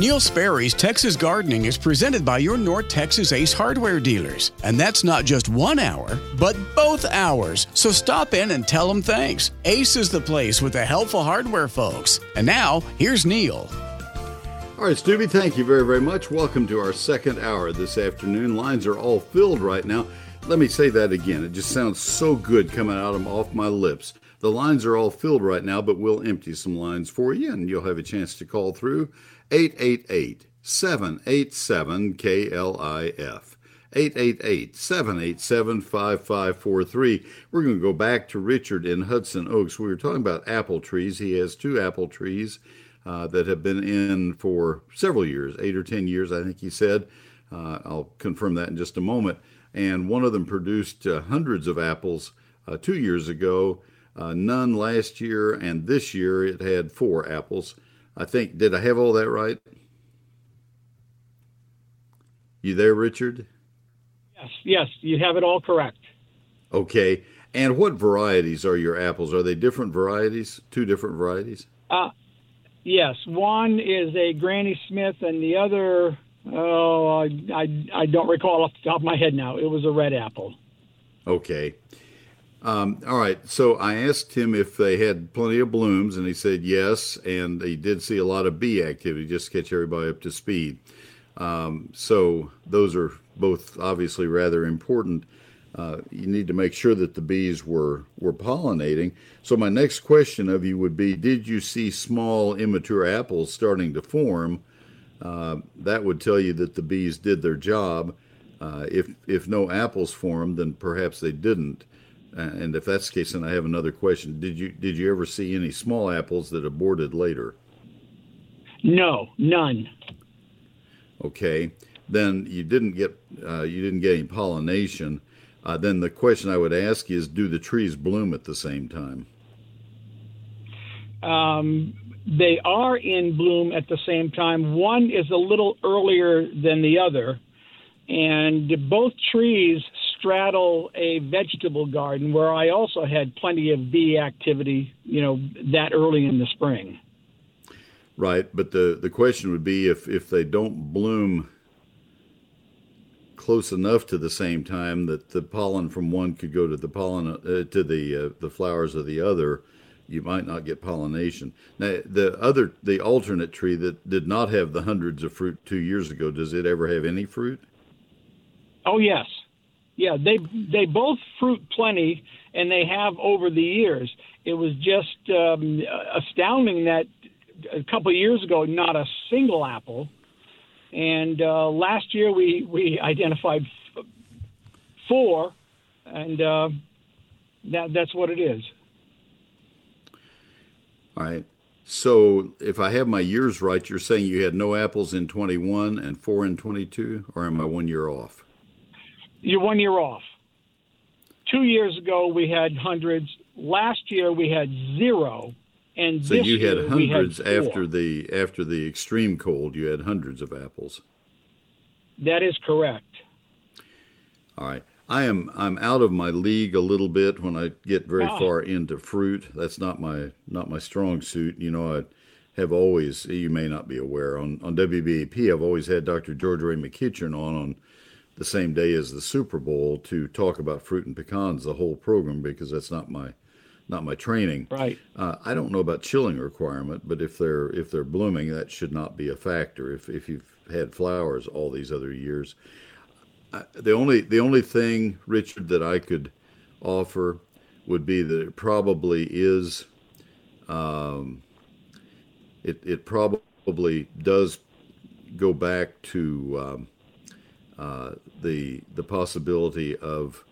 Neil Sperry's Texas Gardening is presented by your North Texas Ace hardware dealers. And that's not just one hour, but both hours. So stop in and tell them thanks. Ace is the place with the helpful hardware folks. And now, here's Neil. All right, Stubby, thank you very, very much. Welcome to our second hour this afternoon. Lines are all filled right now. Let me say that again. It just sounds so good coming out of off my lips. The lines are all filled right now, but we'll empty some lines for you, and you'll have a chance to call through 888 787 KLIF. 888 787 5543. We're going to go back to Richard in Hudson Oaks. We were talking about apple trees. He has two apple trees uh, that have been in for several years, eight or 10 years, I think he said. Uh, I'll confirm that in just a moment. And one of them produced uh, hundreds of apples uh, two years ago uh, none last year, and this year it had four apples. I think, did I have all that right? You there, Richard? Yes, yes, you have it all correct. Okay. And what varieties are your apples? Are they different varieties? Two different varieties? Uh, yes. One is a Granny Smith, and the other, oh, I, I, I don't recall off the top of my head now. It was a red apple. Okay. Um, all right. So I asked him if they had plenty of blooms, and he said yes. And he did see a lot of bee activity, just to catch everybody up to speed. Um, so those are both obviously rather important. Uh, you need to make sure that the bees were were pollinating. So my next question of you would be: Did you see small immature apples starting to form? Uh, that would tell you that the bees did their job. Uh, if if no apples formed, then perhaps they didn't. And if that's the case, then I have another question. Did you did you ever see any small apples that aborted later? No, none. Okay, then you didn't get uh, you didn't get any pollination. Uh, then the question I would ask is, do the trees bloom at the same time? Um, they are in bloom at the same time. One is a little earlier than the other, and both trees straddle a vegetable garden where I also had plenty of bee activity, you know, that early in the spring. Right, but the the question would be if if they don't bloom close enough to the same time that the pollen from one could go to the pollen uh, to the uh, the flowers of the other, you might not get pollination. Now, the other the alternate tree that did not have the hundreds of fruit two years ago, does it ever have any fruit? Oh yes, yeah, they they both fruit plenty, and they have over the years. It was just um, astounding that a couple of years ago, not a single apple, and uh, last year we we identified f- four, and uh, that that's what it is. All right. So if I have my years right, you're saying you had no apples in 21 and four in 22, or am I one year off? You're one year off. Two years ago, we had hundreds. Last year, we had zero. And so you had hundreds had after the after the extreme cold. You had hundreds of apples. That is correct. All right. I am I'm out of my league a little bit when I get very Ah. far into fruit. That's not my not my strong suit. You know, I have always you may not be aware on on WBAP I've always had Dr. George Ray McEachern on on the same day as the Super Bowl to talk about fruit and pecans the whole program because that's not my not my training. Right. Uh, I don't know about chilling requirement, but if they're if they're blooming, that should not be a factor. If if you've had flowers all these other years, I, the only the only thing, Richard, that I could offer would be that it probably is. Um, it it probably does go back to um, uh, the the possibility of.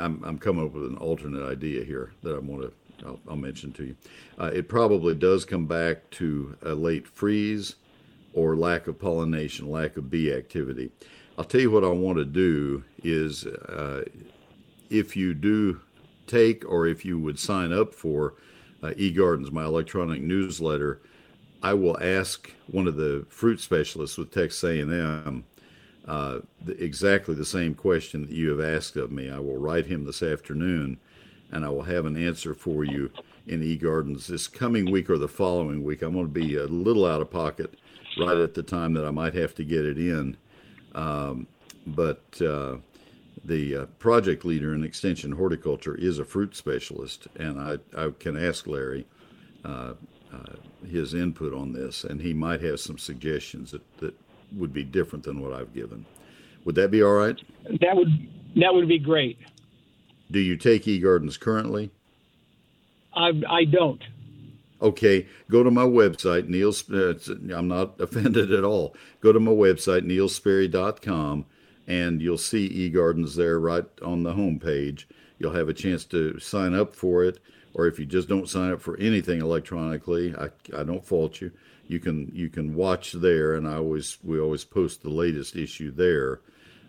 I'm I'm coming up with an alternate idea here that I want to I'll, I'll mention to you. Uh, it probably does come back to a late freeze or lack of pollination, lack of bee activity. I'll tell you what I want to do is uh, if you do take or if you would sign up for uh, eGardens, my electronic newsletter, I will ask one of the fruit specialists with Texas A&M uh, exactly the same question that you have asked of me. I will write him this afternoon, and I will have an answer for you in eGardens this coming week or the following week. I'm going to be a little out of pocket right at the time that I might have to get it in. Um, but uh, the uh, project leader in Extension Horticulture is a fruit specialist, and I, I can ask Larry uh, uh, his input on this, and he might have some suggestions that, that would be different than what I've given. Would that be all right? That would that would be great. Do you take eGardens currently? I I don't. Okay, go to my website, Neil. Uh, I'm not offended at all. Go to my website, neilsperry.com, and you'll see eGardens there right on the home page. You'll have a chance to sign up for it, or if you just don't sign up for anything electronically, I, I don't fault you. You can you can watch there, and I always we always post the latest issue there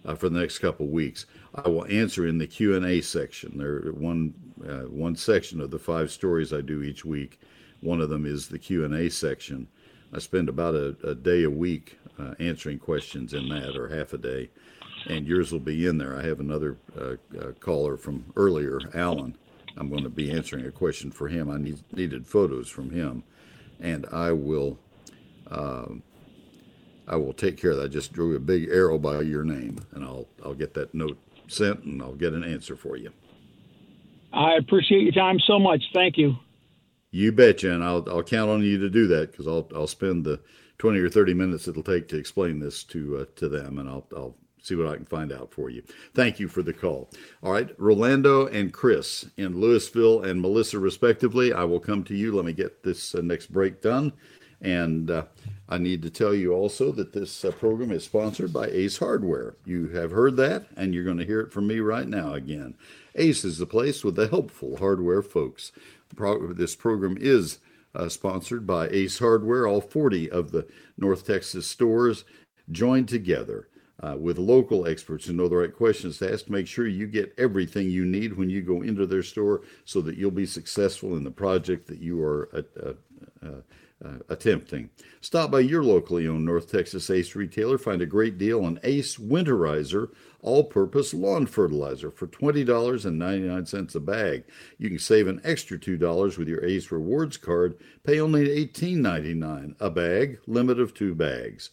uh, for the next couple weeks. I will answer in the Q and A section. There one uh, one section of the five stories I do each week. One of them is the Q and A section. I spend about a, a day a week uh, answering questions in that, or half a day, and yours will be in there. I have another uh, uh, caller from earlier, Alan. I'm going to be answering a question for him. I need, needed photos from him, and I will. Um, I will take care of that. I just drew a big arrow by your name, and I'll I'll get that note sent, and I'll get an answer for you. I appreciate your time so much. Thank you. You betcha, and I'll I'll count on you to do that because I'll I'll spend the twenty or thirty minutes it'll take to explain this to uh, to them, and I'll I'll see what I can find out for you. Thank you for the call. All right, Rolando and Chris in Lewisville and Melissa respectively. I will come to you. Let me get this uh, next break done, and uh, I need to tell you also that this uh, program is sponsored by Ace Hardware. You have heard that, and you're going to hear it from me right now again. Ace is the place with the helpful hardware folks. Pro- this program is uh, sponsored by Ace Hardware. All 40 of the North Texas stores joined together uh, with local experts who know the right questions to ask to make sure you get everything you need when you go into their store so that you'll be successful in the project that you are uh, uh, uh, attempting. Stop by your locally owned North Texas Ace retailer. Find a great deal on Ace Winterizer all purpose lawn fertilizer for $20.99 a bag. You can save an extra $2 with your Ace Rewards card. Pay only $18.99 a bag, limit of two bags.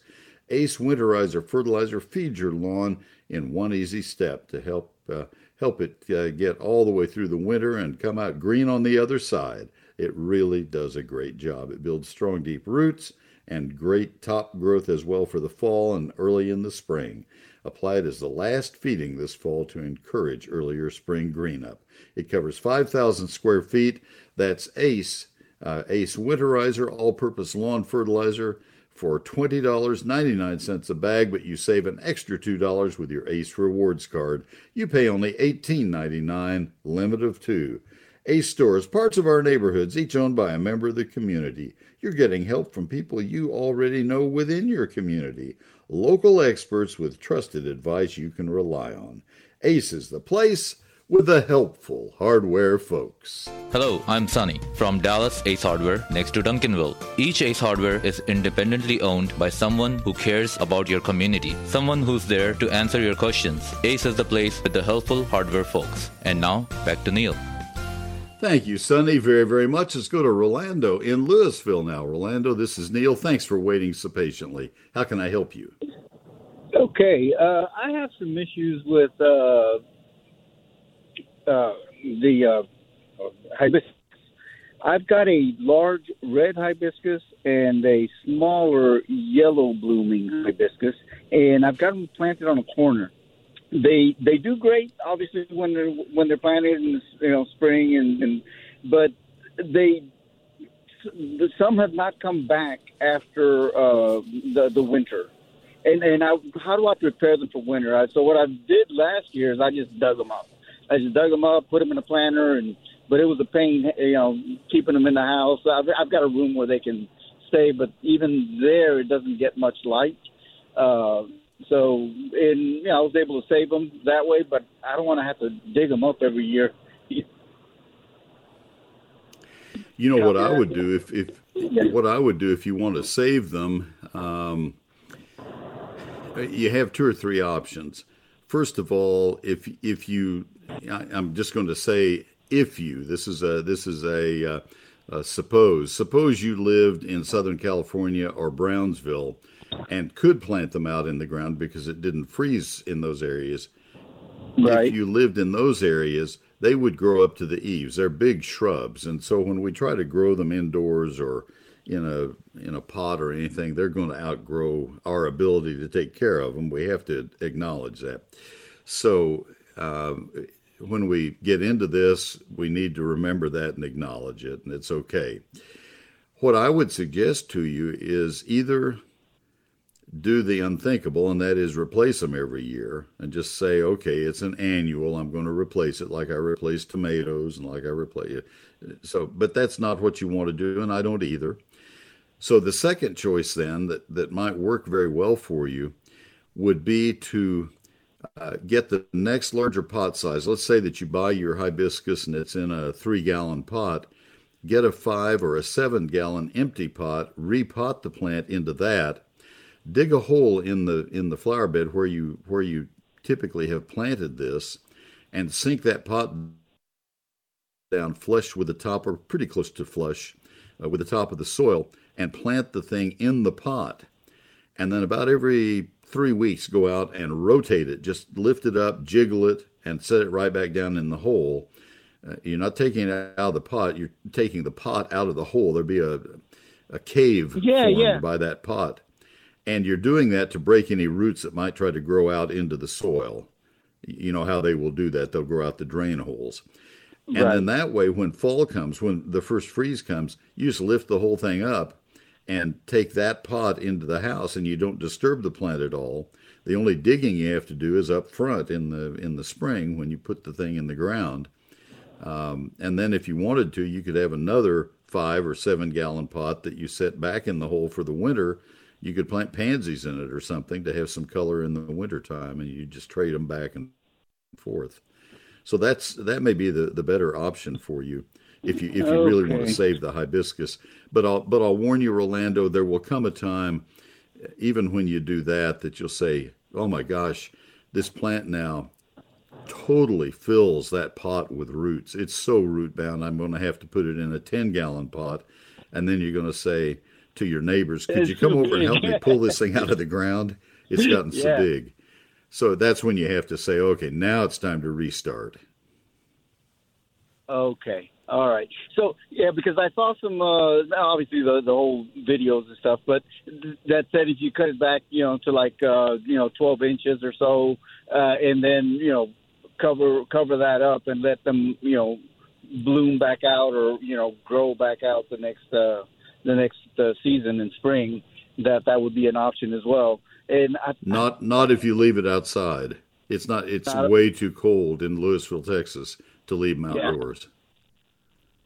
Ace Winterizer fertilizer feeds your lawn in one easy step to help uh, help it uh, get all the way through the winter and come out green on the other side. It really does a great job. It builds strong, deep roots and great top growth as well for the fall and early in the spring. Apply it as the last feeding this fall to encourage earlier spring green up. It covers 5,000 square feet. That's ACE, uh, ACE Winterizer All Purpose Lawn Fertilizer for $20.99 a bag, but you save an extra $2 with your ACE Rewards card. You pay only $18.99, limit of two. Ace stores, parts of our neighborhoods, each owned by a member of the community. You're getting help from people you already know within your community. Local experts with trusted advice you can rely on. Ace is the place with the helpful hardware folks. Hello, I'm Sunny from Dallas Ace Hardware next to Duncanville. Each Ace Hardware is independently owned by someone who cares about your community, someone who's there to answer your questions. Ace is the place with the helpful hardware folks. And now, back to Neil. Thank you, Sunny, very, very much. Let's go to Rolando in Lewisville now. Rolando, this is Neil. Thanks for waiting so patiently. How can I help you? Okay, uh, I have some issues with uh, uh, the uh, hibiscus. I've got a large red hibiscus and a smaller yellow blooming hibiscus, and I've got them planted on a corner. They they do great, obviously when they're when they're planted in you know spring and, and but they some have not come back after uh, the the winter. And and I, how do I prepare them for winter? I, so what I did last year is I just dug them up. I just dug them up, put them in a planter, and but it was a pain, you know, keeping them in the house. I've, I've got a room where they can stay, but even there, it doesn't get much light. Uh, so, and you know, I was able to save them that way, but I don't want to have to dig them up every year. You know what I would do if, if what I would do if you want to save them. Um, you have two or three options. First of all, if if you, I, I'm just going to say if you this is a this is a uh, uh, suppose suppose you lived in Southern California or Brownsville and could plant them out in the ground because it didn't freeze in those areas. Right. If you lived in those areas, they would grow up to the eaves. They're big shrubs, and so when we try to grow them indoors or in a in a pot or anything, they're going to outgrow our ability to take care of them. We have to acknowledge that. So um, when we get into this, we need to remember that and acknowledge it, and it's okay. What I would suggest to you is either do the unthinkable, and that is replace them every year and just say, okay, it's an annual. I'm going to replace it like I replace tomatoes and like I replace it. So, but that's not what you want to do, and I don't either. So, the second choice then that, that might work very well for you would be to uh, get the next larger pot size. Let's say that you buy your hibiscus and it's in a three gallon pot. Get a five or a seven gallon empty pot, repot the plant into that dig a hole in the in the flower bed where you where you typically have planted this and sink that pot down flush with the top or pretty close to flush uh, with the top of the soil and plant the thing in the pot. And then about every three weeks go out and rotate it. Just lift it up jiggle it and set it right back down in the hole. Uh, you're not taking it out of the pot. You're taking the pot out of the hole. There'll be a a cave yeah, formed yeah. by that pot and you're doing that to break any roots that might try to grow out into the soil. You know how they will do that, they'll grow out the drain holes. And Right. then that way, when fall comes, when the first freeze comes, you just lift the whole thing up and take that pot into the house, and you don't disturb the plant at all. The only digging you have to do is up front in the in the spring when you put the thing in the ground. Um, and then, if you wanted to, you could have another five or seven gallon pot that you set back in the hole for the winter. You could plant pansies in it or something to have some color in the wintertime, and you just trade them back and forth. So that's that may be the, the better option for you if you if you really want to save the hibiscus. But I'll but I'll warn you, Rolando there will come a time, even when you do that, that you'll say, "Oh my gosh, this plant now totally fills that pot with roots. It's so root bound. I'm going to have to put it in a 10 gallon pot. And then you're going to say to your neighbors, could It's you come over and help me pull this thing out of the ground? It's gotten so big. So that's when you have to say, okay, now it's time to restart. Okay. All right. So yeah, because I saw some uh obviously the the whole videos and stuff, but th- that said if you cut it back, you know, to like uh, you know, twelve inches or so, uh and then, you know, cover cover that up and let them, you know, bloom back out or, you know, grow back out the next uh the next uh, season in spring, that that would be an option as well. And I, Not not if you leave it outside. It's not. It's Not- way too cold in Lewisville, Texas, to leave them Yeah. outdoors.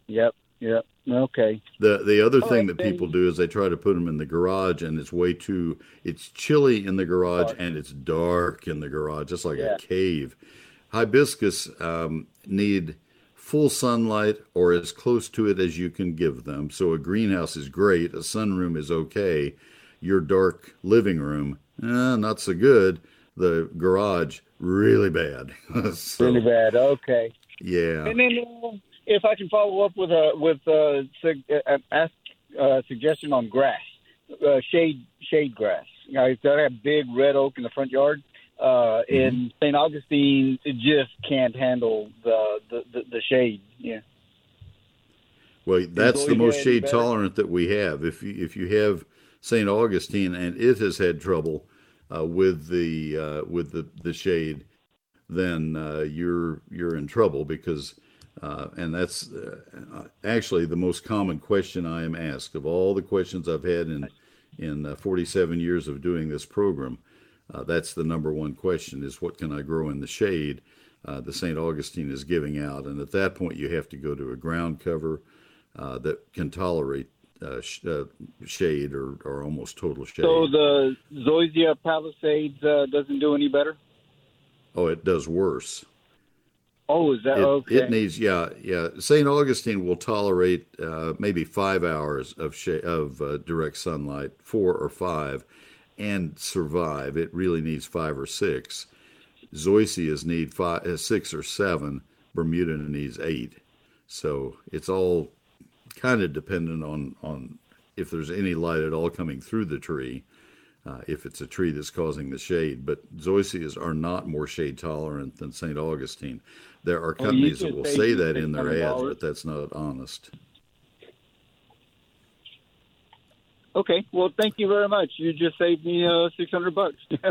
Yep, yep. Okay. The the other All thing right, that people do is they try to put them in the garage, and it's way too. It's chilly in the garage, Dark. and it's dark in the garage, just like Yeah. a cave. Hibiscus um, need full sunlight or as close to it as you can give them. So a greenhouse is great. A sunroom is okay. Your dark living room, eh, not so good. The garage, really bad. So, Really bad. Okay. Yeah. And then, uh, if I can follow up with a with a, uh, ask uh, suggestion on grass, uh, shade shade grass. You know, I have big red oak in the front yard. Uh, in St. Augustine, it just can't handle the the, the, the shade. Yeah. Well, that's the most shade better? tolerant that we have. If you, if you have St. Augustine and it has had trouble uh, with the uh, with the, the shade, then uh, you're you're in trouble because uh, and that's uh, actually the most common question I am asked of all the questions I've had in in uh, 47 years of doing this program. Uh, that's the number one question: is what can I grow in the shade? Uh, the St. Augustine is giving out, and at that point you have to go to a ground cover uh, that can tolerate uh, sh- uh, shade or, or almost total shade. So the Zoysia Palisades uh, doesn't do any better. oh, it does worse. Oh, is that It, okay? it needs, yeah, yeah. St. Augustine will tolerate uh, maybe five hours of sh- of uh, direct sunlight, four or five, and survive. It really needs five or six. Zoysias need five, uh, six or seven. Bermuda needs eight. So it's all kind of dependent on on if there's any light at all coming through the tree. Uh, if it's a tree that's causing the shade, but zoysias are not more shade tolerant than St. Augustine. There are companies you that will say that in their ads, but that's not honest. Okay, well, thank you very much. You just saved me uh, six hundred bucks.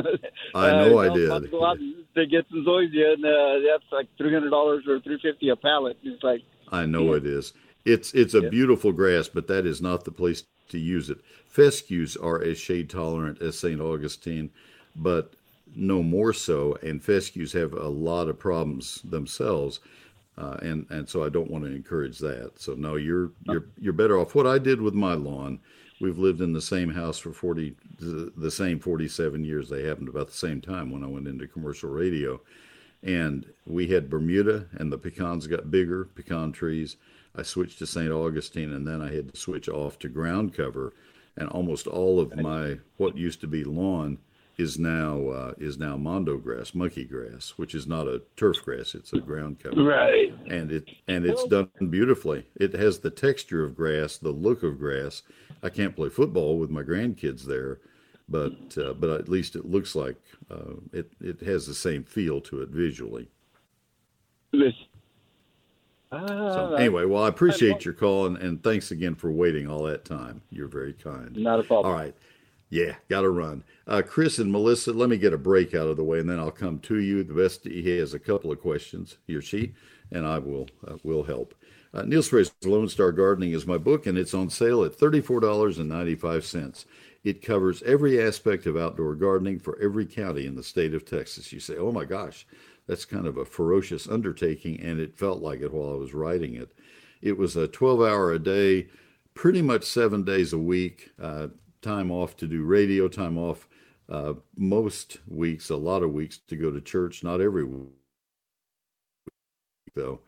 I know I was about did. to go out to get some zoysia, and uh, that's like three hundred dollars or three fifty a pallet. It's like, I know it is. It's it's a beautiful grass, but that is not the place to use it. Fescues are as shade tolerant as St. Augustine, but no more so. And fescues have a lot of problems themselves, uh, and and so I don't want to encourage that. So no, you're you're you're better off. What I did with my lawn, we've lived in the same house for forty the, the same forty seven years. They happened about the same time when I went into commercial radio and we had Bermuda, and the pecans got bigger, pecan trees. I switched to St. Augustine, and then I had to switch off to ground cover, and almost all of my what used to be lawn is now uh, is now mondo grass, monkey grass, which is not a turf grass; it's a ground cover Right. and it and it's done beautifully. It has the texture of grass, the look of grass. I can't play football with my grandkids there, but uh, but at least it looks like uh, it it has the same feel to it visually. this. So Ah, anyway, well, I appreciate your call and, and thanks again for waiting all that time. You're very kind. Not a problem. All right. Yeah, got to run. Uh, Chris and Melissa, let me get a break out of the way, and then I'll come to you. The best he has a couple of questions, he or she, and I will uh, will help. Uh, Neil Sperry's Lone Star Gardening is my book, and it's on sale at thirty four dollars and ninety five cents. It covers every aspect of outdoor gardening for every county in the state of Texas. You say, "Oh my gosh, that's kind of a ferocious undertaking," and it felt like it while I was writing it. It was a twelve hour a day, pretty much seven days a week. Uh, time off to do radio, time off uh, most weeks, a lot of weeks to go to church, not every week though.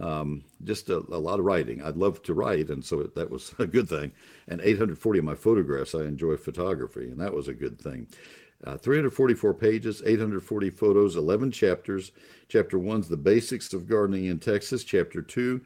Um, just a, a lot of writing. I'd love to write, and so it, that was a good thing. And 840 of my photographs, I enjoy photography, and that was a good thing. Uh, 344 pages, 840 photos, 11 chapters. Chapter one's the basics of gardening in Texas. Chapter two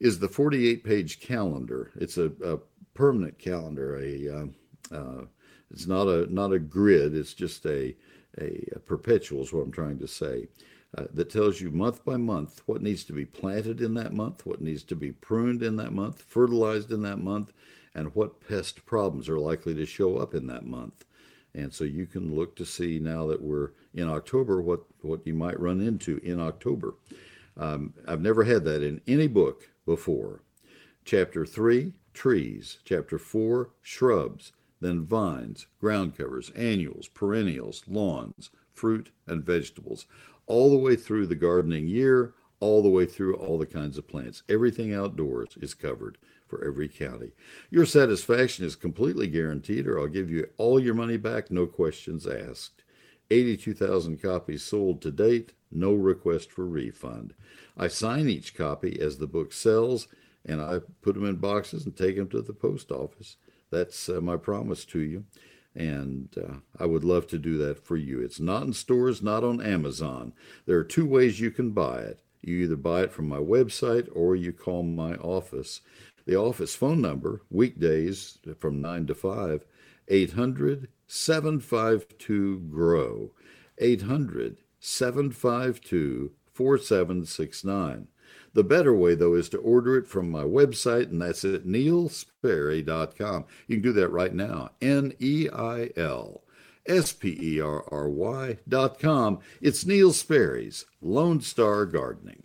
is the 48 page calendar. It's a, a permanent calendar. A um, uh, it's not a not a grid. It's just a a, a perpetual is what I'm trying to say. Uh, that tells you month by month what needs to be planted in that month, what needs to be pruned in that month, fertilized in that month, and what pest problems are likely to show up in that month. And so you can look to see now that we're in October what, what you might run into in October. Um, I've never had that in any book before. Chapter 3, trees. Chapter 4, shrubs. Then vines, ground covers, annuals, perennials, lawns, fruit, and vegetables. All the way through the gardening year, all the way through all the kinds of plants. Everything outdoors is covered for every county. Your satisfaction is completely guaranteed, or I'll give you all your money back, no questions asked. 82,000 copies sold to date, no request for refund. I sign each copy as the book sells, and I put them in boxes and take them to the post office. That's uh, my promise to you, and uh, I would love to do that for you. It's not in stores, not on Amazon. There are two ways you can buy it. You either buy it from my website or you call my office. The office phone number, weekdays from 9 to 5, 800 752 GROW. 800 752 4769. The better way, though, is to order it from my website, and that's at neilsperry.com. You can do that right now. N E I L S P E R R Y dot com. It's Neil Sperry's Lone Star Gardening.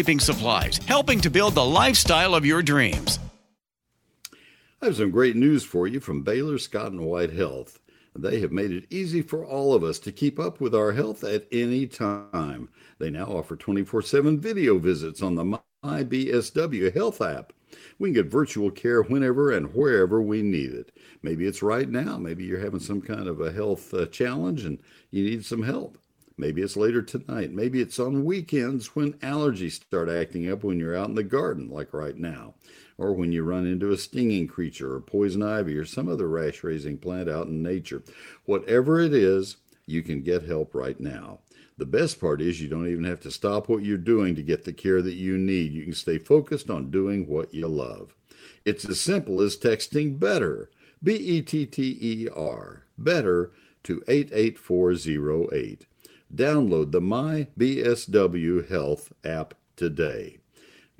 landscaping supplies, helping to build the lifestyle of your dreams. I have some great news for you from Baylor Scott and White Health. They have made it easy for all of us to keep up with our health at any time. They now offer 24 7 video visits on the MyBSW Health app. We can get virtual care whenever and wherever we need it. Maybe it's right now. Maybe you're having some kind of a health uh, challenge and you need some help. Maybe it's later tonight. Maybe it's on weekends when allergies start acting up when you're out in the garden, like right now, or when you run into a stinging creature or poison ivy or some other rash raising plant out in nature. Whatever it is, you can get help right now. The best part is you don't even have to stop what you're doing to get the care that you need. You can stay focused on doing what you love. It's as simple as texting BETTER, B E T T E R, BETTER to 88408. Download the My BSW Health app today.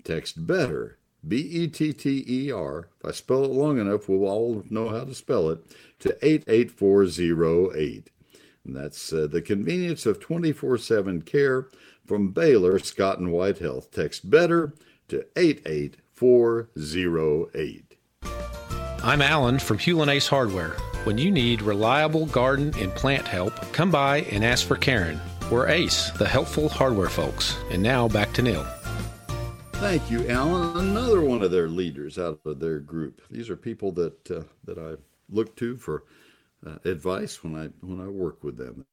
Text BETTER, B E T T E R. If I spell it long enough, we'll all know how to spell it, to 88408. And that's uh, the convenience of 24 7 care from Baylor Scott and White Health. Text BETTER to 88408. I'm Alan from Hulen Ace Hardware. When you need reliable garden and plant help, come by and ask for Karen. We're Ace, the helpful hardware folks. And now back to Neil. Thank you, Alan. Another one of their leaders out of their group. These are people that uh, that I look to for uh, advice when I when I work with them.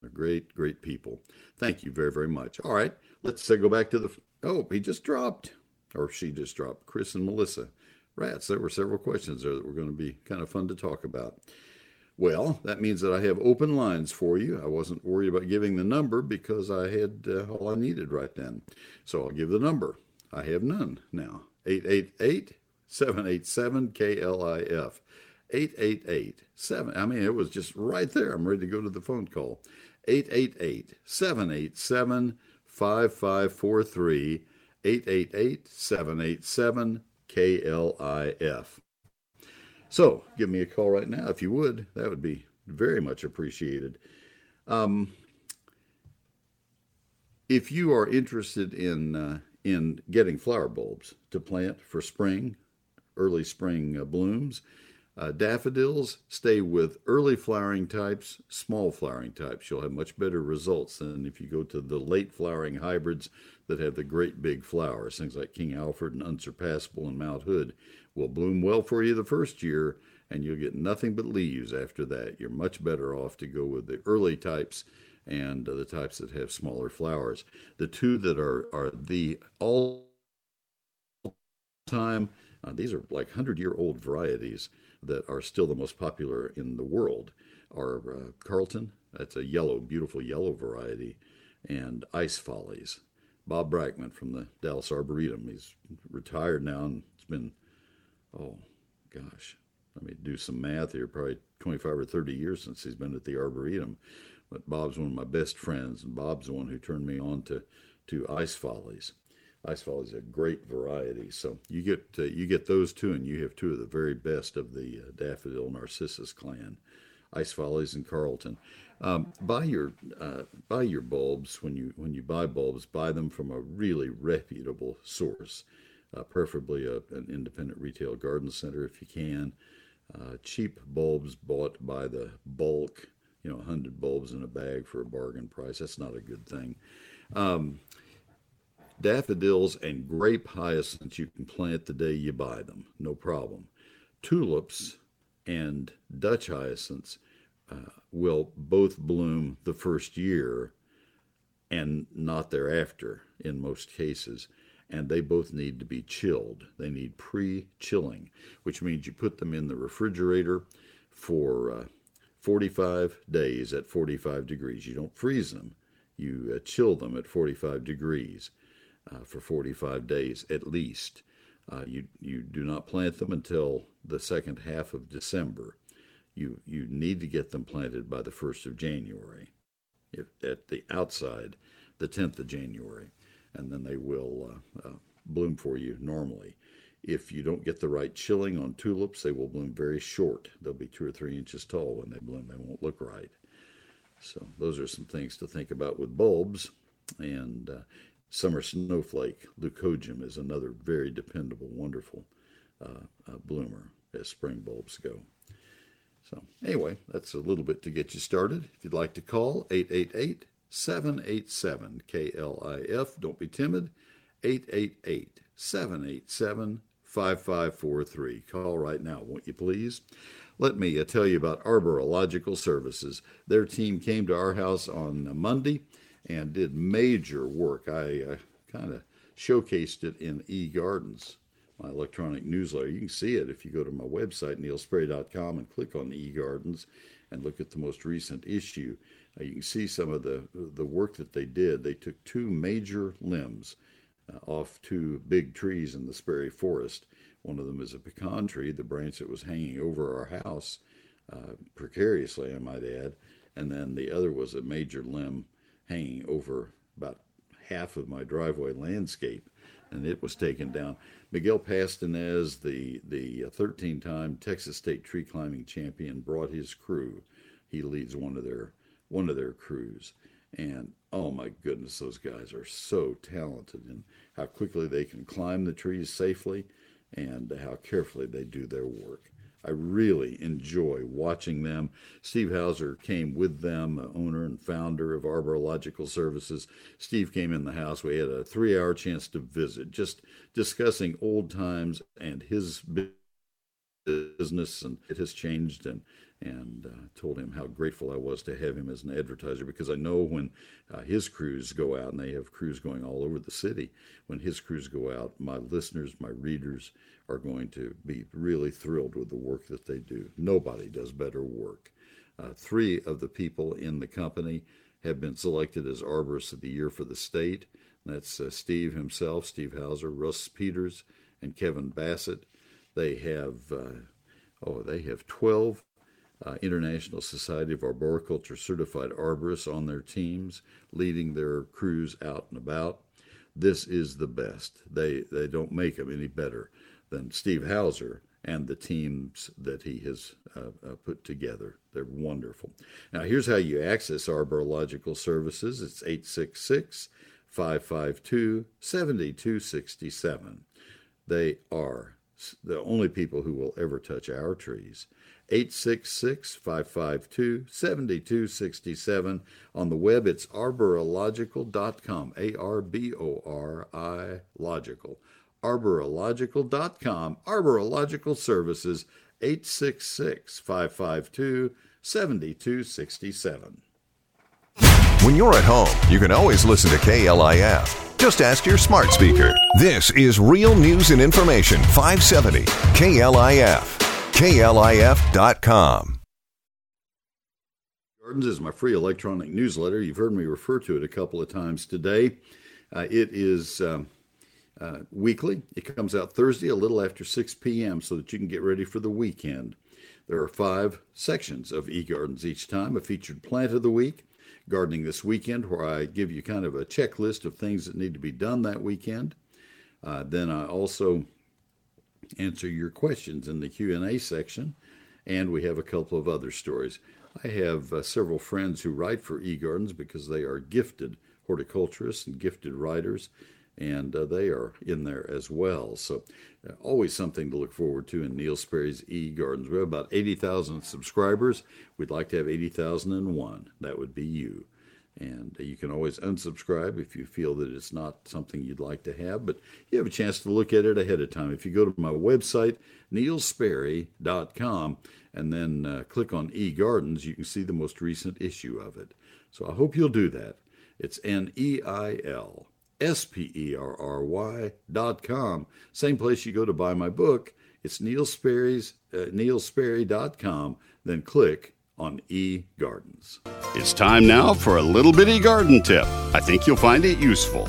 They're great, great people. Thank you very, very much. All right, let's uh, go back to the. Oh, he just dropped, or she just dropped. Chris and Melissa, rats. There were several questions there that were going to be kind of fun to talk about. Well, that means that I have open lines for you. I wasn't worried about giving the number because I had uh, all I needed right then. So I'll give the number. I have none now. 888 787 KLIF. 888 7. I mean, it was just right there. I'm ready to go to the phone call. 888 787 5543. 888 787 KLIF. So give me a call right now if you would. That would be very much appreciated. Um, if you are interested in uh, in getting flower bulbs to plant for spring, early spring uh, blooms, uh, daffodils stay with early flowering types, small flowering types. You'll have much better results than if you go to the late flowering hybrids that have the great big flowers. Things like King Alfred and Unsurpassable and Mount Hood will bloom well for you the first year, and you'll get nothing but leaves after that. You're much better off to go with the early types and uh, the types that have smaller flowers. The two that are, are the all time, uh, these are like 100 year old varieties that are still the most popular in the world are uh, Carlton, that's a yellow, beautiful yellow variety, and Ice Follies. Bob Brackman from the Dallas Arboretum. He's retired now, and it's been, oh gosh, let me do some math here, probably 25 or 30 years since he's been at the Arboretum. But Bob's one of my best friends, and Bob's the one who turned me on to, to Ice Follies. Ice Follies is a great variety. So you get uh, you get those two, and you have two of the very best of the uh, Daffodil Narcissus clan, Ice Follies and Carlton. Um, buy your uh, buy your bulbs when you when you buy bulbs. Buy them from a really reputable source, uh, preferably a, an independent retail garden center if you can. Uh, cheap bulbs bought by the bulk, you know, 100 bulbs in a bag for a bargain price. That's not a good thing. Um, Daffodils and grape hyacinths you can plant the day you buy them, no problem. Tulips and Dutch hyacinths uh, will both bloom the first year and not thereafter in most cases. And they both need to be chilled. They need pre chilling, which means you put them in the refrigerator for uh, 45 days at 45 degrees. You don't freeze them, you uh, chill them at 45 degrees. uh, for 45 days at least. Uh, you you do not plant them until the second half of December. You you need to get them planted by the first of January, if, at the outside, the 10th of January, and then they will uh, uh, bloom for you normally. If you don't get the right chilling on tulips, they will bloom very short. They'll be two or three inches tall when they bloom. They won't look right. So those are some things to think about with bulbs. And uh, summer snowflake, leucojum, is another very dependable, wonderful uh, uh, bloomer as spring bulbs go. So anyway, that's a little bit to get you started. If you'd like to call, 888 787 KLIF. Don't be timid. 888 787 5543. Call right now, won't you please? Let me uh, tell you about Arborilogical Services. Their team came to our house on Monday and did major work. I uh, kind of showcased it in eGardens, my electronic newsletter. You can see it if you go to my website, neilsperry.com, and click on the eGardens and look at the most recent issue. Uh, you can see some of the, the work that they did. They took two major limbs uh, off two big trees in the Sperry Forest. One of them is a pecan tree, the branch that was hanging over our house, uh, precariously, I might add. And then the other was a major limb hanging over about half of my driveway landscape, and it was taken down. Miguel Pastanez, the the 13-time Texas State tree climbing champion, brought his crew. He leads one of their one of their crews, and oh my goodness, those guys are so talented and how quickly they can climb the trees safely and how carefully they do their work. I really enjoy watching them. Steve Houser came with them, owner and founder of Arborilogical Services. Steve came in the house. We had a three hour chance to visit, just discussing old times and his business, and it has changed. And and uh, told him how grateful I was to have him as an advertiser because I know when uh, his crews go out, and they have crews going all over the city, when his crews go out, my listeners, my readers are going to be really thrilled with the work that they do. Nobody does better work. Uh, three of the people in the company have been selected as Arborists of the Year for the state. That's uh, Steve himself, Steve Houser, Russ Peters, and Kevin Bassett. They have, uh, oh, they have 12 uh, International Society of Arboriculture certified arborists on their teams, leading their crews out and about. This is the best. They they don't make them any better than Steve Houser and the teams that he has uh, uh, put together. They're wonderful. Now, here's how you access Arborilogical Services it's 866 552 7267. They are the only people who will ever touch our trees. 866 552 7267. On the web, it's arborilogical.com. A R B O R I logical. Arborilogical.com. Arborilogical Services, 866 552 7267. When you're at home, you can always listen to KLIF. Just ask your smart speaker. This is Real News and Information 570 KLIF. KLIF.com. Gardens is my free electronic newsletter. You've heard me refer to it a couple of times today. Uh, it is um, uh, weekly. It comes out Thursday a little after 6 p.m. so that you can get ready for the weekend. There are five sections of eGardens each time a featured plant of the week, gardening this weekend, where I give you kind of a checklist of things that need to be done that weekend. Uh, then I also answer your questions in the Q&A section, and we have a couple of other stories. I have uh, several friends who write for eGardens because they are gifted horticulturists and gifted writers, and uh, they are in there as well. So, uh, always something to look forward to in Neil Sperry's eGardens. We have about 80,000 subscribers. We'd like to have 80,001. That would be you. And you can always unsubscribe if you feel that it's not something you'd like to have, but you have a chance to look at it ahead of time. If you go to my website, neilsperry.com, and then uh, click on eGardens, you can see the most recent issue of it. So I hope you'll do that. It's N E I L S P E R R Y dot com. Same place you go to buy my book. It's Neil uh, neilsperry.com. Then click on eGardens. It's time now for a little bitty garden tip. I think you'll find it useful.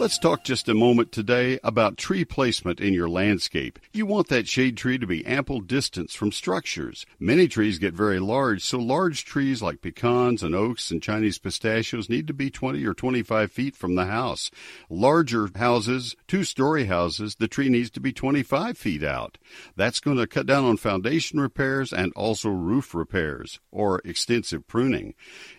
Let's talk just a moment today about tree placement in your landscape. You want that shade tree to be ample distance from structures. Many trees get very large, so large trees like pecans and oaks and Chinese pistachios need to be 20 or 25 feet from the house. Larger houses, two story houses, the tree needs to be 25 feet out. That's going to cut down on foundation repairs and also roof repairs or extensive pruning.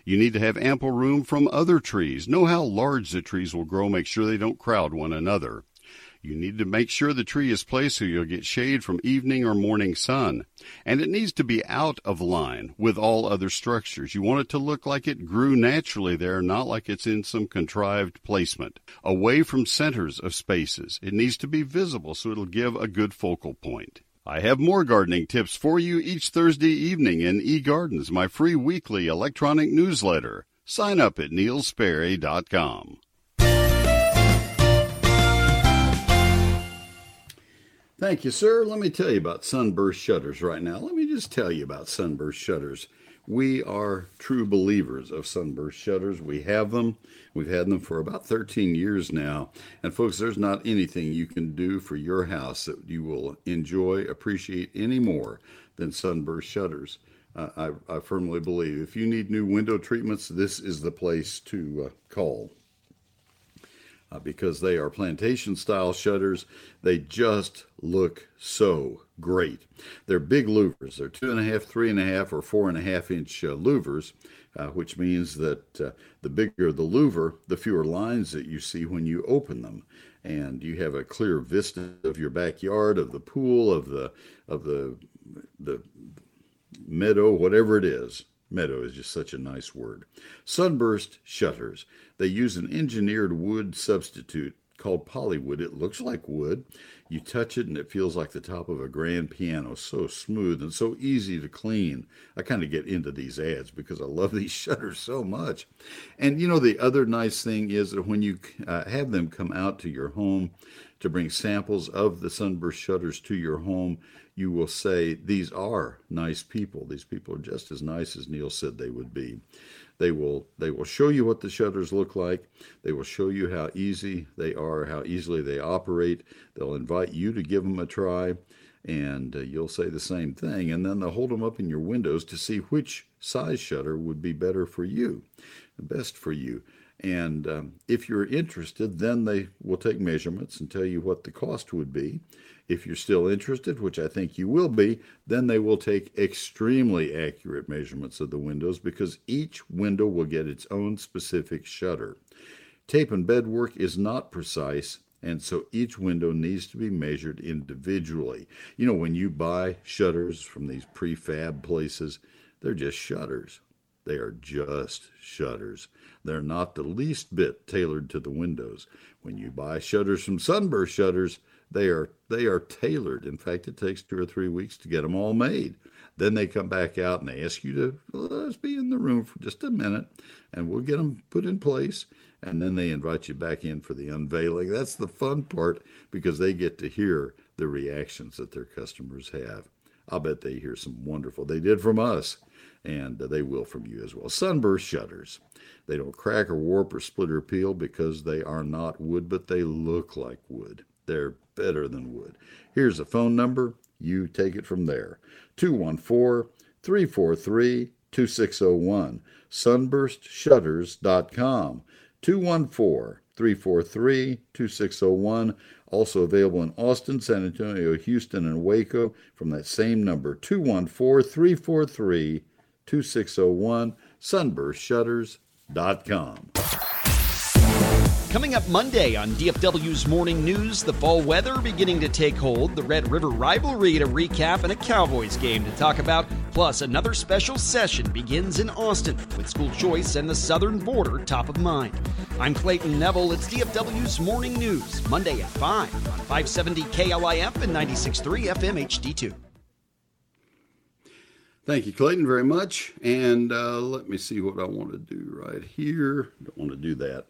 You need to have ample room from other trees. Know how large the trees will grow. Make sure they don't crowd one another. You need to make sure the tree is placed so you'll get shade from evening or morning sun. And it needs to be out of line with all other structures. You want it to look like it grew naturally there, not like it's in some contrived placement. Away from centers of spaces. It needs to be visible so it'll give a good focal point. I have more gardening tips for you each Thursday evening in eGardens, my free weekly electronic newsletter. Sign up at neilsperry.com. Thank you, sir. Let me tell you about sunburst shutters right now. Let me just tell you about sunburst shutters. We are true believers of sunburst shutters. We have them. We've had them for about 13 years now. And folks, there's not anything you can do for your house that you will enjoy, appreciate any more than sunburst shutters. Uh, I, I, firmly believe if you need new window treatments, this is the place to uh, call. Uh, because they are plantation style shutters. They just look so great. They're big louvers. They're two and a half, three and a half, or four and a half inch uh, louvers, uh, which means that uh, the bigger the louver, the fewer lines that you see when you open them. And you have a clear vista of your backyard, of the pool, of the of the the meadow, whatever it is. Meadow is just such a nice word. Sunburst shutters. They use an engineered wood substitute called polywood. It looks like wood. You touch it and it feels like the top of a grand piano. So smooth and so easy to clean. I kind of get into these ads because I love these shutters so much. And you know, the other nice thing is that when you uh, have them come out to your home to bring samples of the sunburst shutters to your home, you will say, These are nice people. These people are just as nice as Neil said they would be. They will they will show you what the shutters look like. They will show you how easy they are, how easily they operate. They'll invite you to give them a try, and uh, you'll say the same thing. And then they'll hold them up in your windows to see which size shutter would be better for you, best for you. And um, if you're interested, then they will take measurements and tell you what the cost would be. If you're still interested, which I think you will be, then they will take extremely accurate measurements of the windows because each window will get its own specific shutter. Tape and bed work is not precise, and so each window needs to be measured individually. You know, when you buy shutters from these prefab places, they're just shutters. They are just shutters. They're not the least bit tailored to the windows. When you buy shutters from Sunburst Shutters, they are they are tailored. In fact, it takes two or three weeks to get them all made. Then they come back out and they ask you to let us be in the room for just a minute, and we'll get them put in place. And then they invite you back in for the unveiling. That's the fun part because they get to hear the reactions that their customers have. I'll bet they hear some wonderful. They did from us, and uh, they will from you as well. Sunburst shutters. They don't crack or warp or split or peel because they are not wood, but they look like wood. They're better than wood. Here's a phone number. You take it from there 214 343 2601. Sunburstshutters.com. 214 343 2601. Also available in Austin, San Antonio, Houston, and Waco from that same number 214 343 2601. Sunburstshutters.com. Coming up Monday on DFW's Morning News, the fall weather beginning to take hold, the Red River rivalry to recap, and a Cowboys game to talk about. Plus, another special session begins in Austin with school choice and the southern border top of mind. I'm Clayton Neville. It's DFW's Morning News, Monday at 5 on 570 KLIF and 96.3 FM HD2. Thank you, Clayton, very much. And uh, let me see what I want to do right here. Don't want to do that.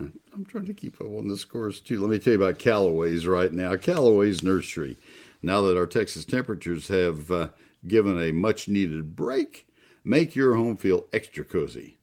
I'm trying to keep up on this course too. Let me tell you about Callaway's right now. Callaway's Nursery. Now that our Texas temperatures have uh, given a much needed break, make your home feel extra cozy.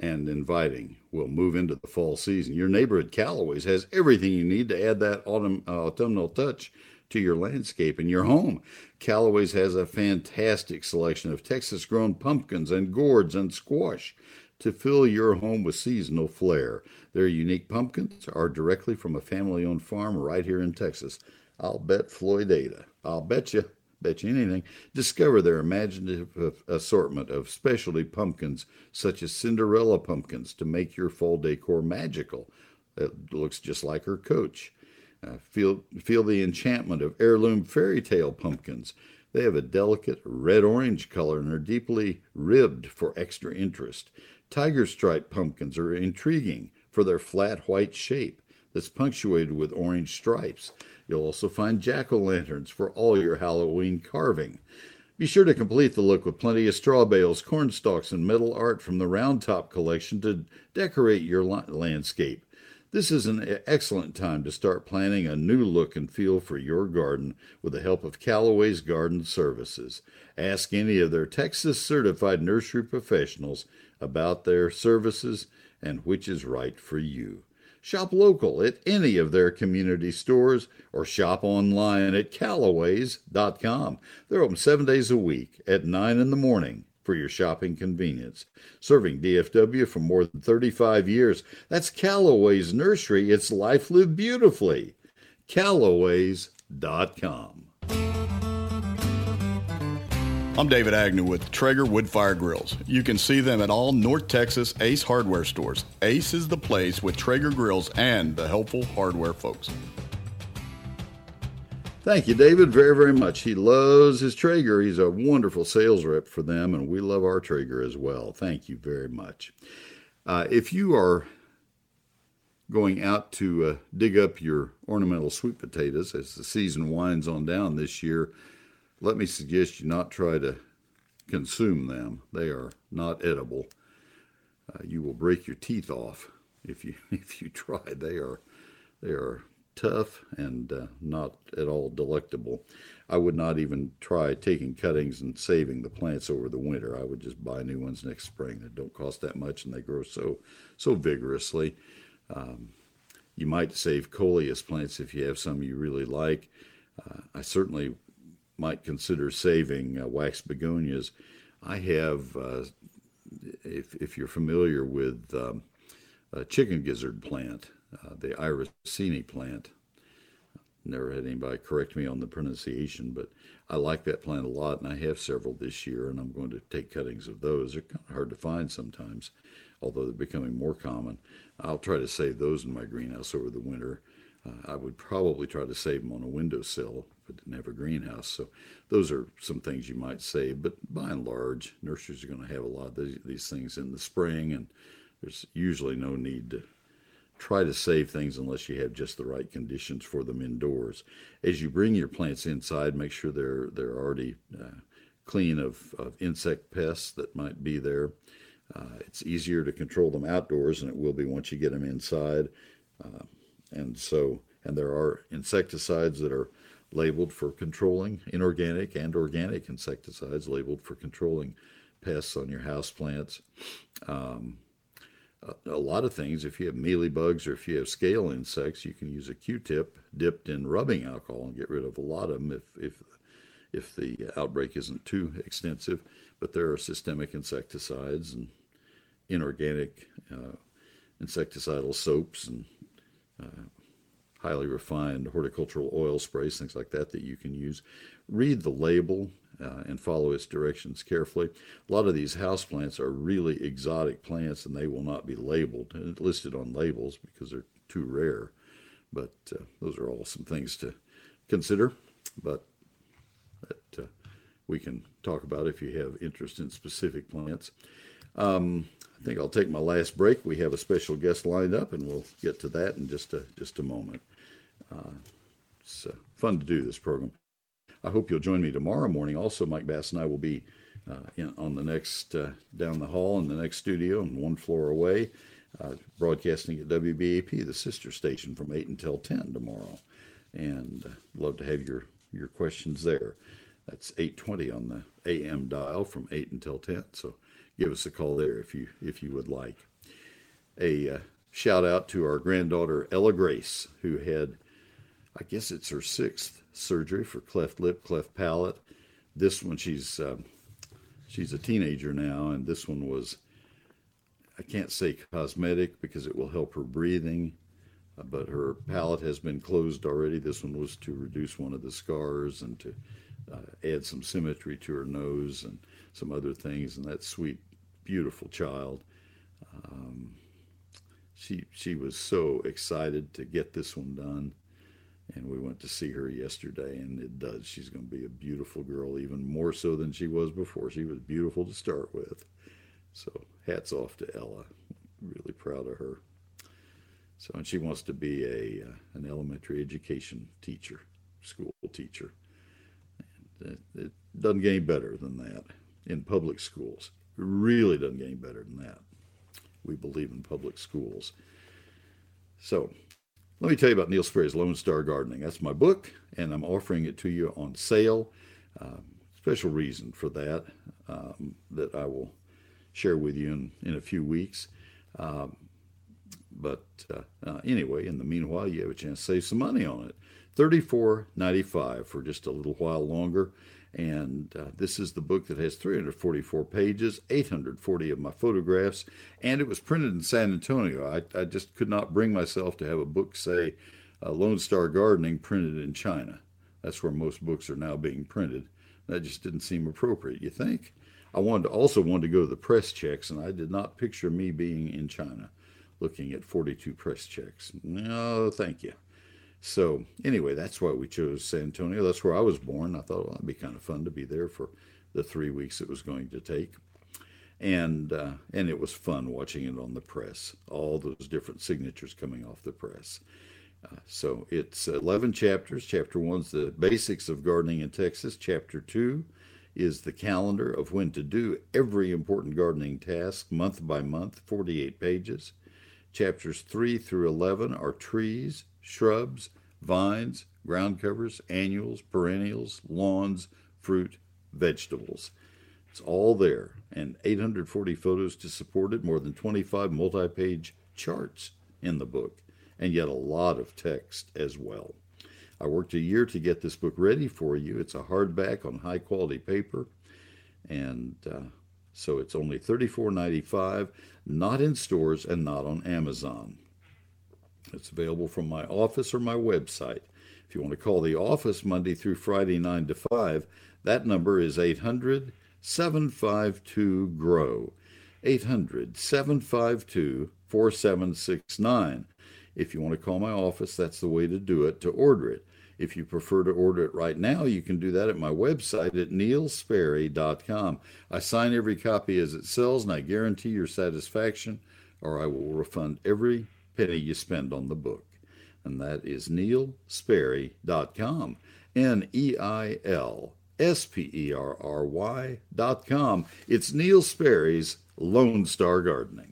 and inviting We'll move into the fall season. Your neighborhood Callaway's has everything you need to add that autumn, uh, autumnal touch to your landscape and your home. Callaway's has a fantastic selection of Texas grown pumpkins and gourds and squash to fill your home with seasonal flair. Their unique pumpkins are directly from a family owned farm right here in Texas. I'll bet Floydada. I'll bet you bet you anything, discover their imaginative assortment of specialty pumpkins, such as Cinderella pumpkins, to make your fall decor magical. That looks just like her coach. Uh, feel, feel the enchantment of heirloom fairy tale pumpkins. They have a delicate red orange color and are deeply ribbed for extra interest. Tiger stripe pumpkins are intriguing for their flat white shape that's punctuated with orange stripes. You'll also find jack o' lanterns for all your Halloween carving. Be sure to complete the look with plenty of straw bales, corn stalks, and metal art from the Round Top collection to decorate your landscape. This is an excellent time to start planning a new look and feel for your garden with the help of Callaway's Garden Services. Ask any of their Texas certified nursery professionals about their services and which is right for you. Shop local at any of their community stores or shop online at callaways.com. They're open seven days a week at 9 in the morning for your shopping convenience. Serving DFW for more than 35 years. That's Callaway's Nursery. It's life lived beautifully. Callaways.com. I'm David Agnew with Traeger Woodfire Grills. You can see them at all North Texas Ace hardware stores. Ace is the place with Traeger grills and the helpful hardware folks. Thank you, David, very, very much. He loves his Traeger. He's a wonderful sales rep for them, and we love our Traeger as well. Thank you very much. Uh, if you are going out to uh, dig up your ornamental sweet potatoes as the season winds on down this year, let me suggest you not try to consume them. They are not edible. Uh, you will break your teeth off if you if you try. They are they are tough and uh, not at all delectable. I would not even try taking cuttings and saving the plants over the winter. I would just buy new ones next spring. They don't cost that much and they grow so so vigorously. Um, you might save coleus plants if you have some you really like. Uh, I certainly might consider saving uh, wax begonias. I have, uh, if, if you're familiar with um, a chicken gizzard plant, uh, the Iresine plant, never had anybody correct me on the pronunciation, but I like that plant a lot, and I have several this year, and I'm going to take cuttings of those. They're kind of hard to find sometimes, although they're becoming more common. I'll try to save those in my greenhouse over the winter. Uh, I would probably try to save them on a windowsill if I didn't have a greenhouse. So those are some things you might save. But by and large, nurseries are going to have a lot of these, these things in the spring, and there's usually no need to try to save things unless you have just the right conditions for them indoors. As you bring your plants inside, make sure they're they're already uh, clean of, of insect pests that might be there. Uh, it's easier to control them outdoors than it will be once you get them inside. Uh, and so, and there are insecticides that are labeled for controlling inorganic and organic insecticides labeled for controlling pests on your house plants. Um, a, lot of things, if you have mealy bugs or if you have scale insects, you can use a Q-tip dipped in rubbing alcohol and get rid of a lot of them if, if, if the outbreak isn't too extensive. But there are systemic insecticides and inorganic uh, insecticidal soaps and uh, highly refined horticultural oil sprays, things like that, that you can use. Read the label uh, and follow its directions carefully. A lot of these house plants are really exotic plants and they will not be labeled and listed on labels because they're too rare. But uh, those are all some things to consider. But that uh, we can talk about if you have interest in specific plants. Um, I think I'll take my last break. We have a special guest lined up, and we'll get to that in just a just a moment. Uh, it's uh, fun to do this program. I hope you'll join me tomorrow morning. Also, Mike Bass and I will be uh, in, on the next uh, down the hall in the next studio and one floor away, uh, broadcasting at WBAP, the sister station, from eight until ten tomorrow. And uh, love to have your your questions there. That's 820 on the AM dial from 8 until 10. So give us a call there if you if you would like. A uh, shout out to our granddaughter Ella Grace, who had, I guess it's her sixth surgery for cleft lip, cleft palate. This one, she's um, she's a teenager now, and this one was, I can't say cosmetic because it will help her breathing, uh, but her palate has been closed already. This one was to reduce one of the scars and to uh, add some symmetry to her nose and some other things. And that sweet, beautiful child. Um, she she was so excited to get this one done and we went to see her yesterday and it does she's going to be a beautiful girl even more so than she was before. She was beautiful to start with. So hats off to ella. Really proud of her. So and she wants to be a uh, an elementary education teacher school teacher. And it, it doesn't get any better than that in public schools. It really doesn't get any better than that. We believe in public schools. So let me tell you about Neil Sperry's Lone Star Gardening. That's my book, and I'm offering it to you on sale. Um, special reason for that um, that I will share with you in, in a few weeks. Um, but uh, uh, anyway, in the meanwhile, you have a chance to save some money on it. Thirty-four ninety-five for just a little while longer. And uh, this is the book that has 344 pages, 840 of my photographs, and it was printed in San Antonio. I, I just could not bring myself to have a book say uh, Lone Star Gardening printed in China. That's where most books are now being printed. That just didn't seem appropriate, you think? I wanted to also wanted to go to the press checks, and I did not picture me being in China looking at 42 press checks. No, thank you. So anyway, that's why we chose San Antonio. That's where I was born. I thought well, it'd be kind of fun to be there for the three weeks it was going to take, and uh, and it was fun watching it on the press. All those different signatures coming off the press. Uh, so it's 11 chapters. Chapter one's the basics of gardening in Texas. Chapter two is the calendar of when to do every important gardening task month by month, 48 pages. Chapters 3 through 11 are trees, shrubs, vines, ground covers, annuals, perennials, lawns, fruit, vegetables. It's all there, and 840 photos to support it, more than 25 multi page charts in the book, and yet a lot of text as well. I worked a year to get this book ready for you. It's a hardback on high quality paper, and uh, so it's only $34.95, not in stores and not on Amazon. It's available from my office or my website. If you want to call the office Monday through Friday, 9 to 5, that number is 800 752 GROW. 800 752 4769. If you want to call my office, that's the way to do it to order it. If you prefer to order it right now, you can do that at my website at neilsperry.com. I sign every copy as it sells, and I guarantee your satisfaction, or I will refund every penny you spend on the book. And that is neilsperry.com. N E I L S P E R R Y.com. It's Neil Sperry's Lone Star Gardening.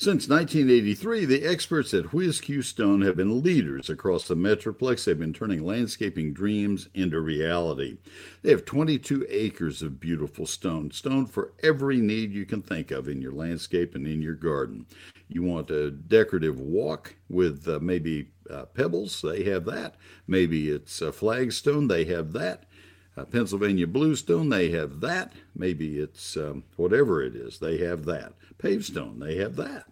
Since 1983, the experts at Whiz-Q Stone have been leaders across the Metroplex. They've been turning landscaping dreams into reality. They have 22 acres of beautiful stone, stone for every need you can think of in your landscape and in your garden. You want a decorative walk with uh, maybe uh, pebbles, they have that. Maybe it's a flagstone, they have that. Uh, Pennsylvania bluestone, they have that. Maybe it's um, whatever it is, they have that. Pavestone, they have that.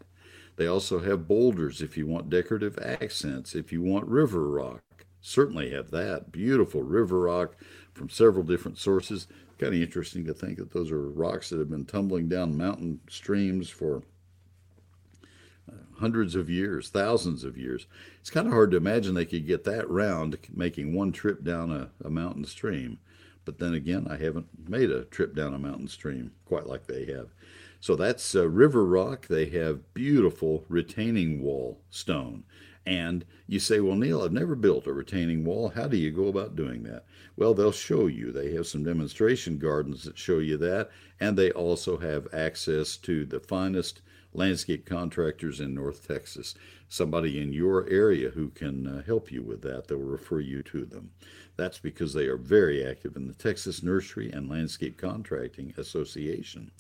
They also have boulders if you want decorative accents, if you want river rock, certainly have that. Beautiful river rock from several different sources. Kind of interesting to think that those are rocks that have been tumbling down mountain streams for uh, hundreds of years, thousands of years. It's kind of hard to imagine they could get that round making one trip down a, a mountain stream. But then again, I haven't made a trip down a mountain stream quite like they have. So that's uh, River Rock. They have beautiful retaining wall stone. And you say, well, Neil, I've never built a retaining wall. How do you go about doing that? Well, they'll show you. They have some demonstration gardens that show you that. And they also have access to the finest landscape contractors in North Texas, somebody in your area who can uh, help you with that. They'll refer you to them. That's because they are very active in the Texas Nursery and Landscape Contracting Association.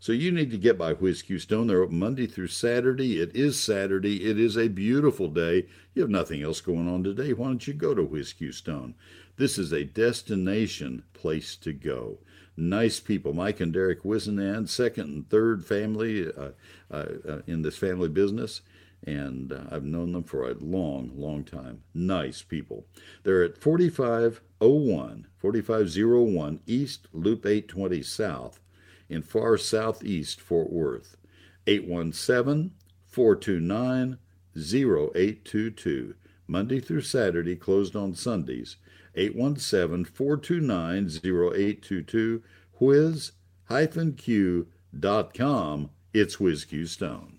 So you need to get by Whiz-Q Stone. They're open Monday through Saturday. It is Saturday. It is a beautiful day. You have nothing else going on today. Why don't you go to Whiz-Q Stone? This is a destination place to go nice people. Mike and Derek Wisenan, second and third family uh, uh, uh, in this family business, and uh, I've known them for a long, long time. Nice people. They're at 4501, 4501 East Loop 820 South in far southeast Fort Worth. 817 429 0822. Monday through Saturday, closed on Sundays. 817 429 0822, whiz-q.com. It's Whiz-Q Stone.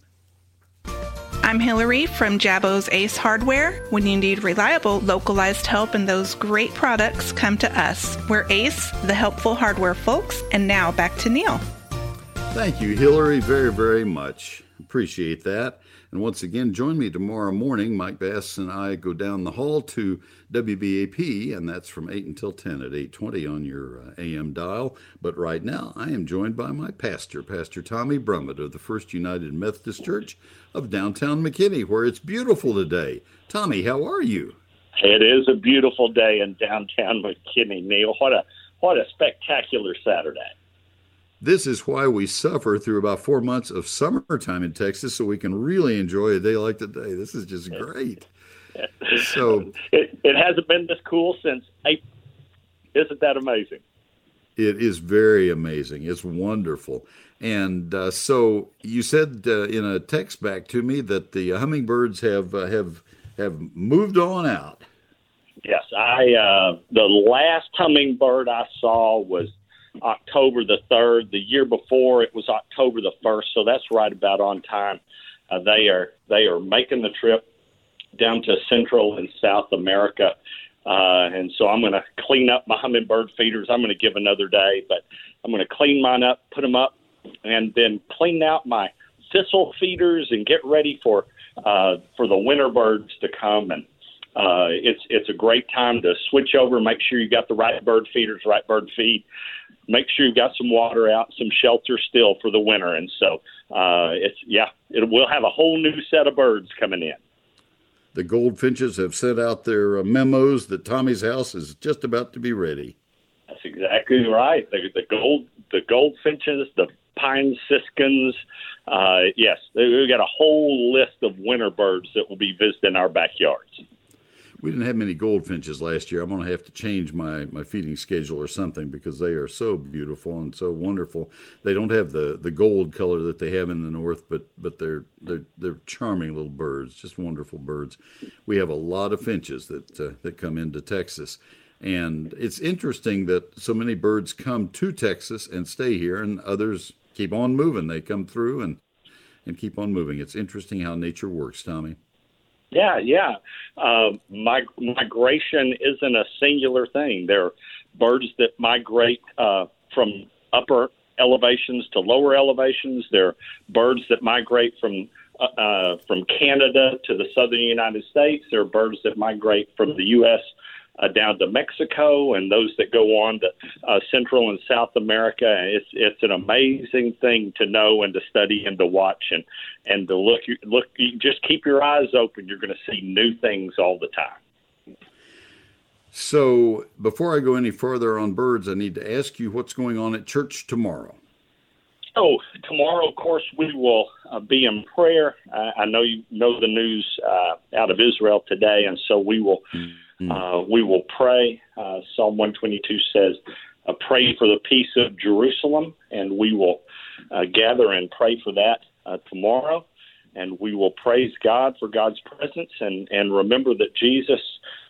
I'm Hillary from Jabo's Ace Hardware. When you need reliable, localized help and those great products, come to us. We're Ace, the helpful hardware folks. And now back to Neil. Thank you, Hillary, very, very much. Appreciate that. And once again, join me tomorrow morning. Mike Bass and I go down the hall to WBAP, and that's from 8 until 10 at 820 on your uh, AM dial. But right now, I am joined by my pastor, Pastor Tommy Brummett of the First United Methodist Church of downtown McKinney, where it's beautiful today. Tommy, how are you? It is a beautiful day in downtown McKinney, Neil. What a what a spectacular Saturday. This is why we suffer through about four months of summertime in Texas so we can really enjoy a day like today. This is just great. So it, it hasn't been this cool since April. Isn't that amazing? It is very amazing. It's wonderful. And uh, so you said uh, in a text back to me that the hummingbirds have uh, have have moved on out. Yes, I uh, the last hummingbird I saw was October the 3rd. The year before it was October the 1st, so that's right about on time. Uh, they are they are making the trip down to Central and South America. Uh, and so I'm going to clean up my hummingbird feeders. I'm going to give another day, but I'm going to clean mine up, put them up, and then clean out my thistle feeders and get ready for uh, for the winter birds to come. And uh, it's it's a great time to switch over. Make sure you got the right bird feeders, right bird feed make sure you've got some water out, some shelter still for the winter. And so uh, it's yeah, it will have a whole new set of birds coming in. The goldfinches have sent out their uh, memos that Tommy's house is just about to be ready. That's exactly right. The, the gold, the goldfinches, the pine siskins. Uh, yes, we've got a whole list of winter birds that will be visiting our backyards we didn't have many goldfinches last year. I'm going to have to change my, my feeding schedule or something because they are so beautiful and so wonderful. They don't have the, the gold color that they have in the north, but but they're they're they're charming little birds, just wonderful birds. We have a lot of finches that uh, that come into Texas. And it's interesting that so many birds come to Texas and stay here, and others keep on moving. They come through and and keep on moving. It's interesting how nature works, Tommy. Yeah, yeah. Uh, mig- migration isn't a singular thing. There are birds that migrate uh, from upper elevations to lower elevations. There are birds that migrate from uh, uh from Canada to the southern United States. There are birds that migrate from the U.S uh, down to Mexico and those that go on to uh, Central and South America. It's it's an amazing thing to know and to study and to watch and and to look look. You just keep your eyes open. You're going to see new things all the time. So before I go any further on birds, I need to ask you what's going on at church tomorrow. Oh, tomorrow, of course, we will uh, be in prayer. I know you know the news uh, out of Israel today, and so we will mm. Mm. Uh, we will pray. Uh, Psalm 122 says, uh, Pray for the peace of Jerusalem, and we will uh, gather and pray for that uh, tomorrow. And we will praise God for God's presence and, and remember that Jesus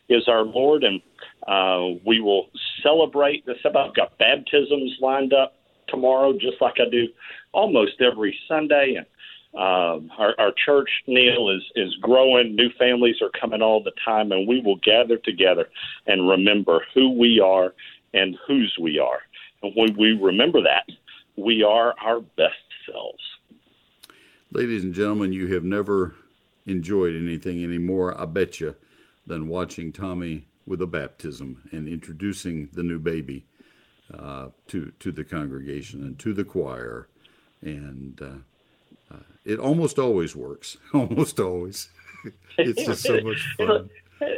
is our Lord, and uh, we will celebrate this. I've got baptisms lined up tomorrow, just like I do almost every Sunday, and um, our, our church, Neil, is is growing. New families are coming all the time, and we will gather together and remember who we are and whose we are. And when we remember that, we are our best selves. Ladies and gentlemen, you have never enjoyed anything anymore, I bet you, than watching Tommy with a baptism and introducing the new baby uh, to to the congregation and to the choir, and uh, uh, it almost always works. almost always, it's just so much fun.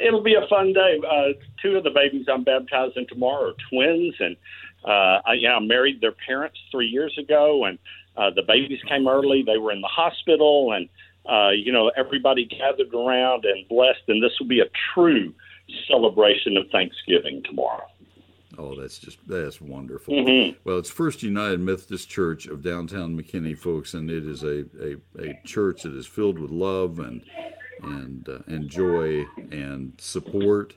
It'll, be a fun day. Uh, two of the babies I'm baptizing tomorrow are twins, and uh, I, yeah, I married their parents three years ago, and uh, the babies came early. They were in the hospital, and uh, you know everybody gathered around and blessed. And this will be a true celebration of Thanksgiving tomorrow. Oh, that's just that's wonderful. Mm-hmm. Well, it's First United Methodist Church of downtown McKinney, folks, and it is a, a, a church that is filled with love and and uh, and joy and support.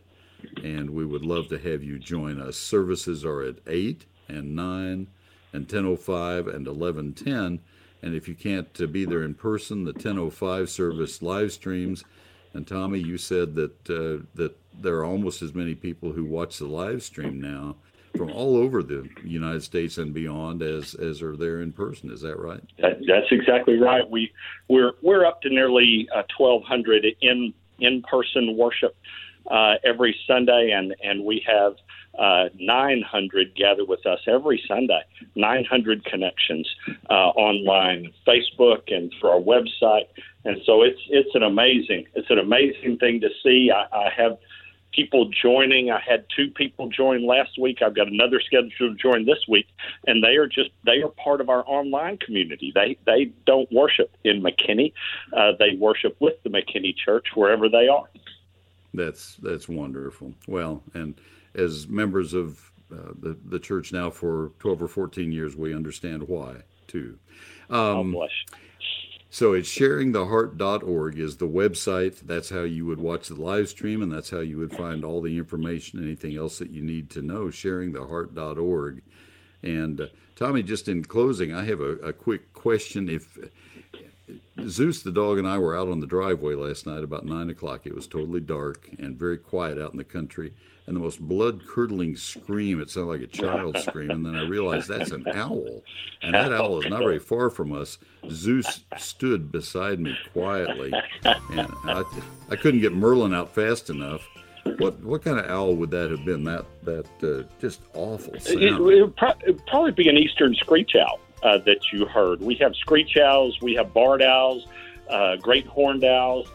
And we would love to have you join us. Services are at eight and nine and ten o oh five and eleven ten. And if you can't uh, be there in person, the ten o oh five service live streams. And Tommy, you said that uh, that there are almost as many people who watch the live stream now from all over the United States and beyond as as are there in person. Is that right? That, that's exactly right. We we're we're up to nearly uh, 1,200 in in person worship uh, every Sunday, and and we have uh, 900 gather with us every Sunday. 900 connections uh, online, Facebook, and through our website. And so it's it's an amazing it's an amazing thing to see. I, I have people joining. I had two people join last week. I've got another scheduled to join this week, and they are just they are part of our online community. They they don't worship in McKinney. Uh, they worship with the McKinney Church wherever they are. That's that's wonderful. Well, and as members of uh, the the church now for twelve or fourteen years, we understand why too. Um, oh, bless. So it's sharingtheheart.org is the website. That's how you would watch the live stream, and that's how you would find all the information, anything else that you need to know. Sharingtheheart.org. And uh, Tommy, just in closing, I have a, a quick question. If Zeus the dog and I were out on the driveway last night about nine o'clock, it was totally dark and very quiet out in the country and the most blood curdling scream. It sounded like a child scream. And then I realized that's an owl. And that owl is not very far from us. Zeus stood beside me quietly. And I, I couldn't get Merlin out fast enough. What what kind of owl would that have been? That that uh, just awful sound. It, would pro- probably be an eastern screech owl uh, that you heard. We have screech owls, we have barred owls, uh, great horned owls.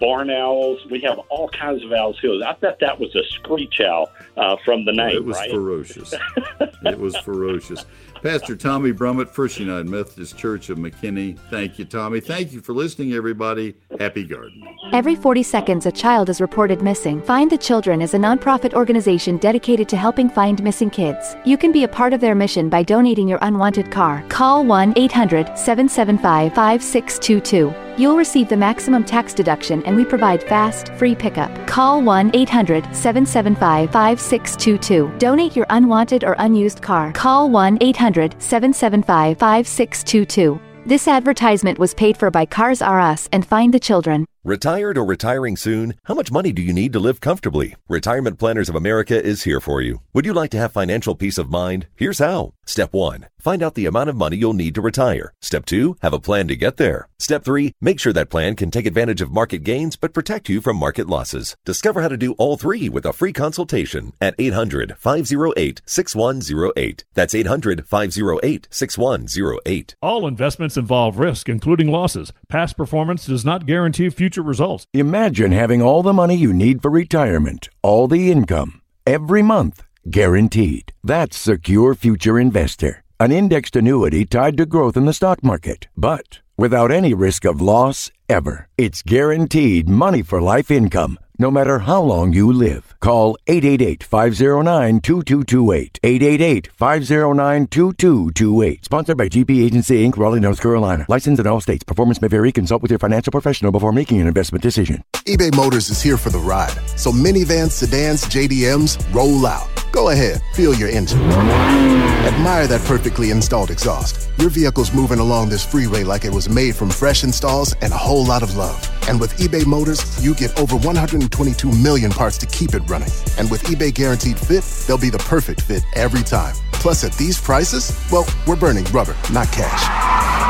Barn owls. We have all kinds of owls here. I bet that was a screech owl uh, from the name. It was right? ferocious. it was ferocious. Pastor Tommy Brummett, First United Methodist Church of McKinney. Thank you, Tommy. Thank you for listening, everybody. Happy garden. Every 40 seconds, a child is reported missing. Find the Children is a nonprofit organization dedicated to helping find missing kids. You can be a part of their mission by donating your unwanted car. Call 1 800 775 5622. You'll receive the maximum tax deduction and we provide fast, free pickup. Call 1 800 775 5622. Donate your unwanted or unused car. Call 1 800 775 5622. This advertisement was paid for by Cars R Us and Find the Children. Retired or retiring soon? How much money do you need to live comfortably? Retirement Planners of America is here for you. Would you like to have financial peace of mind? Here's how. Step 1. Find out the amount of money you'll need to retire. Step 2. Have a plan to get there. Step 3. Make sure that plan can take advantage of market gains but protect you from market losses. Discover how to do all three with a free consultation at 800 508 6108. That's 800 508 6108. All investments involve risk, including losses. Past performance does not guarantee future future results. Imagine having all the money you need for retirement, all the income, every month, guaranteed. That's Secure Future Investor, an indexed annuity tied to growth in the stock market, but without any risk of loss ever. It's guaranteed money for life income no matter how long you live. Call 888-509-2228. 888-509-2228. Sponsored by GP Agency Inc., Raleigh, North Carolina. Licensed in all states. Performance may vary. Consult with your financial professional before making an investment decision. eBay Motors is here for the ride. So minivans, sedans, JDMs, roll out. Go ahead, feel your engine. Admire that perfectly installed exhaust. Your vehicle's moving along this freeway like it was made from fresh installs and a whole lot of love. And with eBay Motors, you get over 122 million parts to keep it running. And with eBay Guaranteed Fit, they'll be the perfect fit every time. Plus, at these prices, well, we're burning rubber, not cash.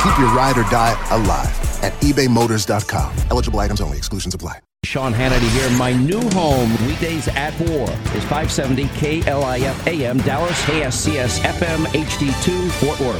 Keep your ride or die alive at ebaymotors.com. Eligible items only, exclusions apply. Sean Hannity here. My new home, weekdays at 4, is 570 KLIF AM, Dallas, KSCS FM HD2, Fort Worth.